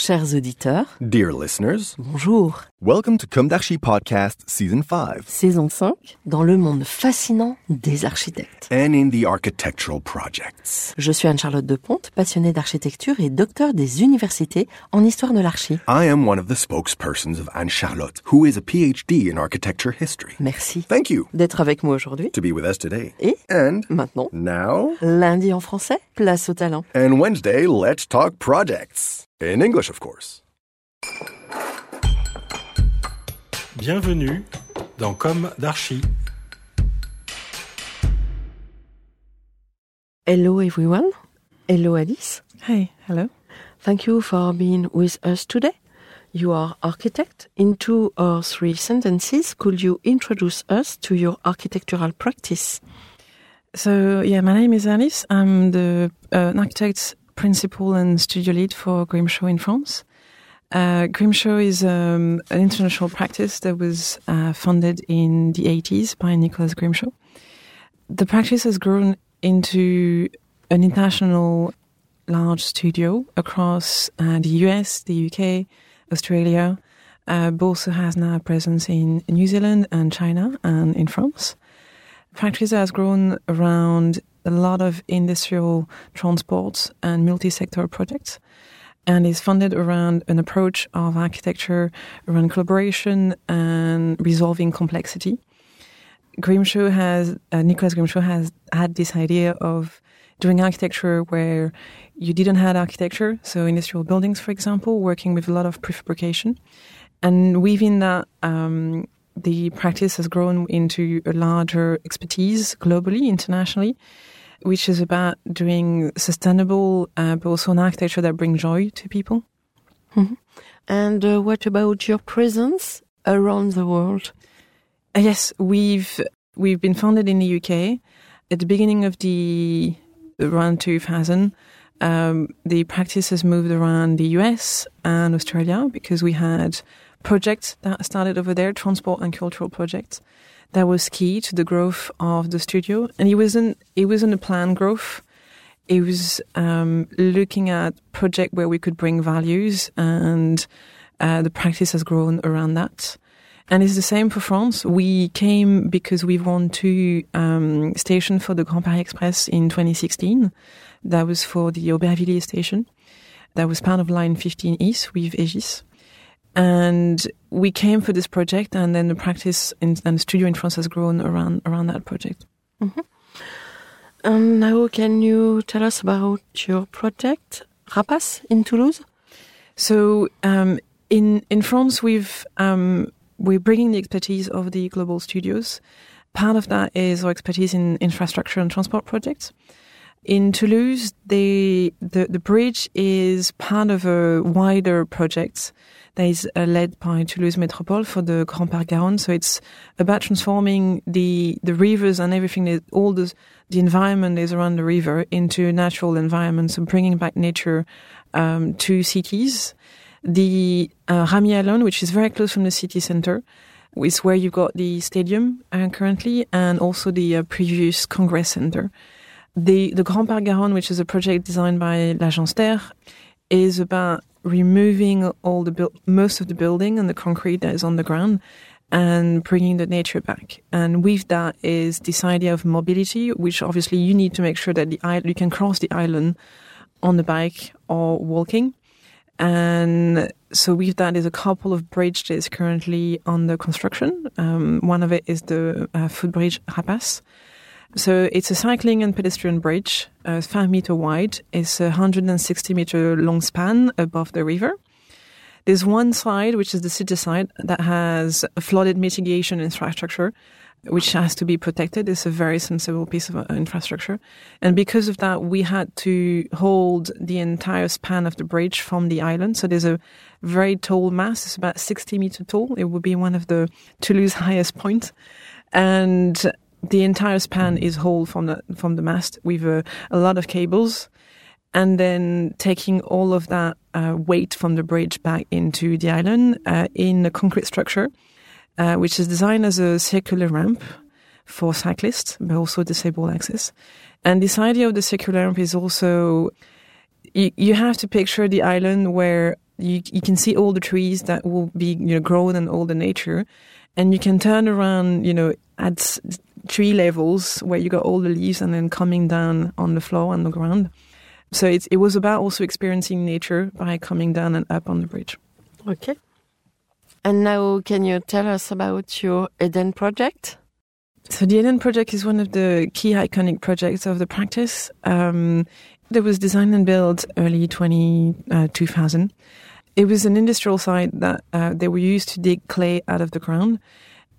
Chers auditeurs, Dear listeners, bonjour. welcome to Comme d'Archi Podcast Season 5 Saison 5, dans le monde fascinant des architectes. and in the architectural projects. Je suis Anne-Charlotte Deponte, passionnée d'architecture et docteur des universités en histoire de l'archi. I am one of the spokespersons of Anne Charlotte, who is a PhD in architecture history. Merci Thank you d'être avec moi aujourd'hui. to be with us today. Et And maintenant, now, lundi en français, place au talent. and Wednesday, let's talk projects. In English, of course. Bienvenue dans Com d'Archi. Hello everyone. Hello Alice. Hey, hello. Thank you for being with us today. You are architect. In two or three sentences, could you introduce us to your architectural practice? So, yeah, my name is Alice. I'm the uh, an architect, principal, and studio lead for Grimshaw in France. Uh, Grimshaw is um, an international practice that was uh, founded in the 80s by Nicholas Grimshaw. The practice has grown into an international large studio across uh, the US, the UK, Australia. Uh, also has now a presence in New Zealand and China and in France. The practice has grown around a lot of industrial transport and multi-sector projects and is funded around an approach of architecture around collaboration and resolving complexity. Grimshaw has, uh, Nicholas Grimshaw has had this idea of doing architecture where you didn't have architecture, so industrial buildings, for example, working with a lot of prefabrication. And within that, um, the practice has grown into a larger expertise globally, internationally, which is about doing sustainable, uh, but also an architecture that brings joy to people. And uh, what about your presence around the world? Uh, yes, we've we've been founded in the UK at the beginning of the around 2000. Um, the practice has moved around the US and Australia because we had projects that started over there, transport and cultural projects. That was key to the growth of the studio, and it wasn't it wasn't a planned growth. It was um, looking at project where we could bring values, and uh, the practice has grown around that. And it's the same for France. We came because we won two um, stations for the Grand Paris Express in 2016. That was for the Aubervilliers station. That was part of Line 15 East with Egis. And we came for this project, and then the practice in, and the studio in France has grown around around that project. And now, can you tell us about your project, Rapas, in Toulouse? So um, in in France, we've um, we're bringing the expertise of the global studios. Part of that is our expertise in infrastructure and transport projects. In Toulouse, the the, the bridge is part of a wider project that is uh, led by Toulouse Métropole for the Grand Parc Garonne. So it's about transforming the the rivers and everything, that, all the the environment is around the river into natural environments, and bringing back nature um, to cities. The uh, Ramier Island, which is very close from the city center, is where you've got the stadium uh, currently and also the uh, previous Congress Center. The, the Grand Parc Garonne, which is a project designed by l'Agence Ter, is about removing all the most of the building and the concrete that is on the ground and bringing the nature back. And with that is this idea of mobility, which obviously you need to make sure that the you can cross the island on the bike or walking. And so with that is a couple of bridges currently under construction. Um, one of it is the uh, footbridge Rapas. So it's a cycling and pedestrian bridge, uh, five meter wide. It's a 160 meter long span above the river. There's one side, which is the city side, that has flooded mitigation infrastructure, which has to be protected. It's a very sensible piece of uh, infrastructure. And because of that, we had to hold the entire span of the bridge from the island. So there's a very tall mass. It's about 60 meter tall. It would be one of the Toulouse highest points. And the entire span is hauled from the, from the mast with a, a lot of cables and then taking all of that uh, weight from the bridge back into the island uh, in a concrete structure, uh, which is designed as a circular ramp for cyclists, but also disabled access. And this idea of the circular ramp is also you, you have to picture the island where You, you can see all the trees that will be you know grown in all the nature, and you can turn around you know at tree levels where you got all the leaves and then coming down on the floor on the ground. So it's, it was about also experiencing nature by coming down and up on the bridge. Okay. And now, can you tell us about your Eden project? So the Eden project is one of the key iconic projects of the practice. Um, it was designed and built early 20, uh, 2000. It was an industrial site that uh, they were used to dig clay out of the ground.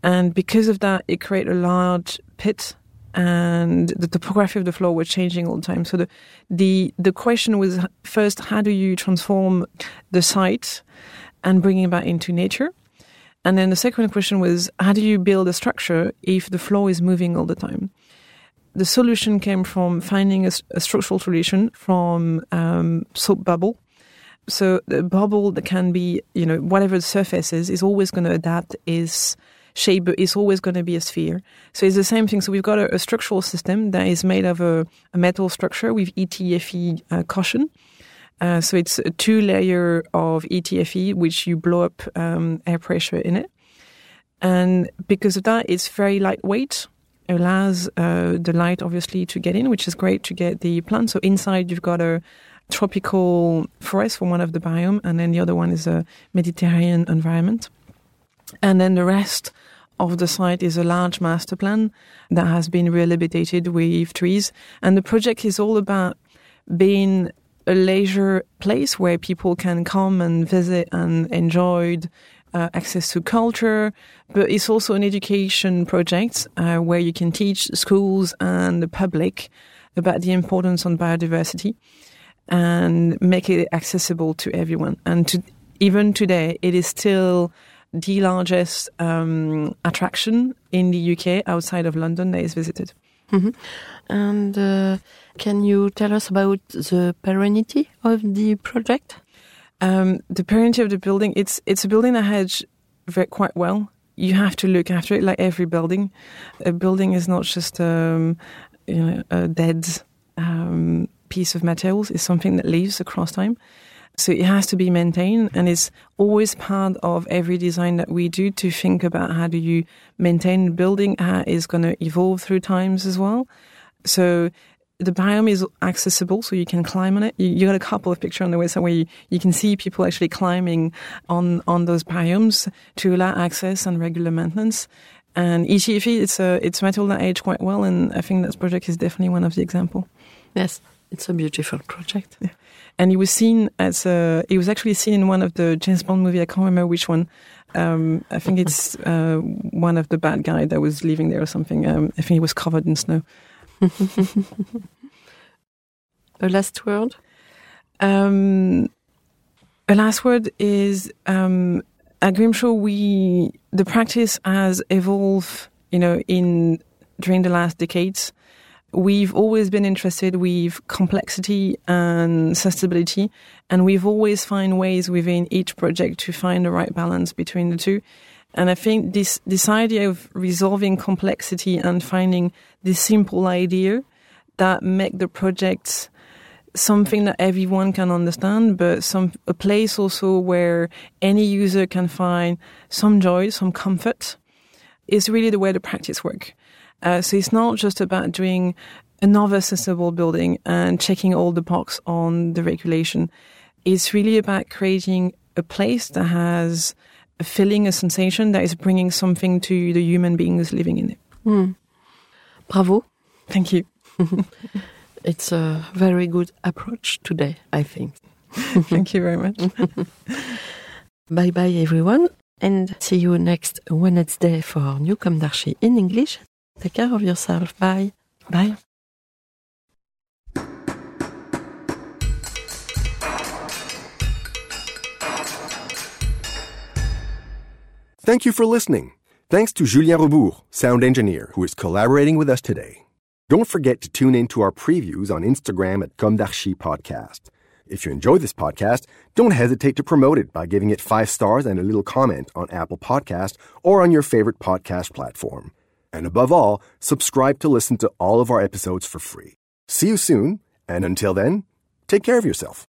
And because of that, it created a large pit and the topography of the floor was changing all the time. So the, the, the question was first, how do you transform the site and bring it back into nature? And then the second question was, how do you build a structure if the floor is moving all the time? The solution came from finding a, a structural solution from um, soap bubble. So the bubble that can be, you know, whatever the surface is, is always going to adapt its shape, is always going to be a sphere. So it's the same thing. So we've got a, a structural system that is made of a, a metal structure with ETFE uh, cushion. Uh, so it's a two layer of ETFE, which you blow up um, air pressure in it. And because of that, it's very lightweight, allows uh, the light obviously to get in, which is great to get the plant. So inside you've got a tropical forest for one of the biome, and then the other one is a Mediterranean environment. And then the rest of the site is a large master plan that has been rehabilitated with trees. And the project is all about being a leisure place where people can come and visit and enjoy uh, access to culture, but it's also an education project uh, where you can teach schools and the public about the importance on biodiversity and make it accessible to everyone. And to, even today, it is still the largest um, attraction in the UK outside of London that is visited. Mm-hmm. And uh, can you tell us about the perennity of the project? Um, the perennity of the building, it's it's a building that has very, quite well. You have to look after it like every building. A building is not just um, you know, a dead um, piece of materials. It's something that lives across time. So it has to be maintained and it's always part of every design that we do to think about how do you maintain the building, how is going to evolve through times as well. So the biome is accessible, so you can climb on it. You, you got a couple of pictures on the website where you, you can see people actually climbing on, on those biomes to allow access and regular maintenance. And ETFE, it's a, it's metal that aged quite well, and I think that project is definitely one of the example. Yes, it's a beautiful project. Yeah and he was seen as a, he was actually seen in one of the James Bond movie. I can't remember which one. Um, I think it's uh, one of the bad guy that was living there or something. Um, I think he was covered in snow. a last word. Um, a last word is um, at Grimshaw. We the practice has evolved. You know, in during the last decades. We've always been interested with complexity and sustainability, and we've always find ways within each project to find the right balance between the two. And I think this, this idea of resolving complexity and finding this simple idea that make the project something that everyone can understand, but some a place also where any user can find some joy, some comfort, is really the way the practice work. Uh, so it's not just about doing another sustainable building and checking all the box on the regulation. It's really about creating a place that has a feeling, a sensation that is bringing something to the human beings living in it. Mm. Bravo. Thank you. it's a very good approach today, I think. Thank you very much. bye bye, everyone, and see you next Wednesday for New Com d'Archi in English. Take care of yourself. Bye. Bye. Thank you for listening. Thanks to Julien Rebours, sound engineer, who is collaborating with us today. Don't forget to tune in to our previews on Instagram at Com d'Archi Podcast. If you enjoy this podcast, don't hesitate to promote it by giving it five stars and a little comment on Apple Podcast or on your favorite podcast platform. And above all, subscribe to listen to all of our episodes for free. See you soon, and until then, take care of yourself.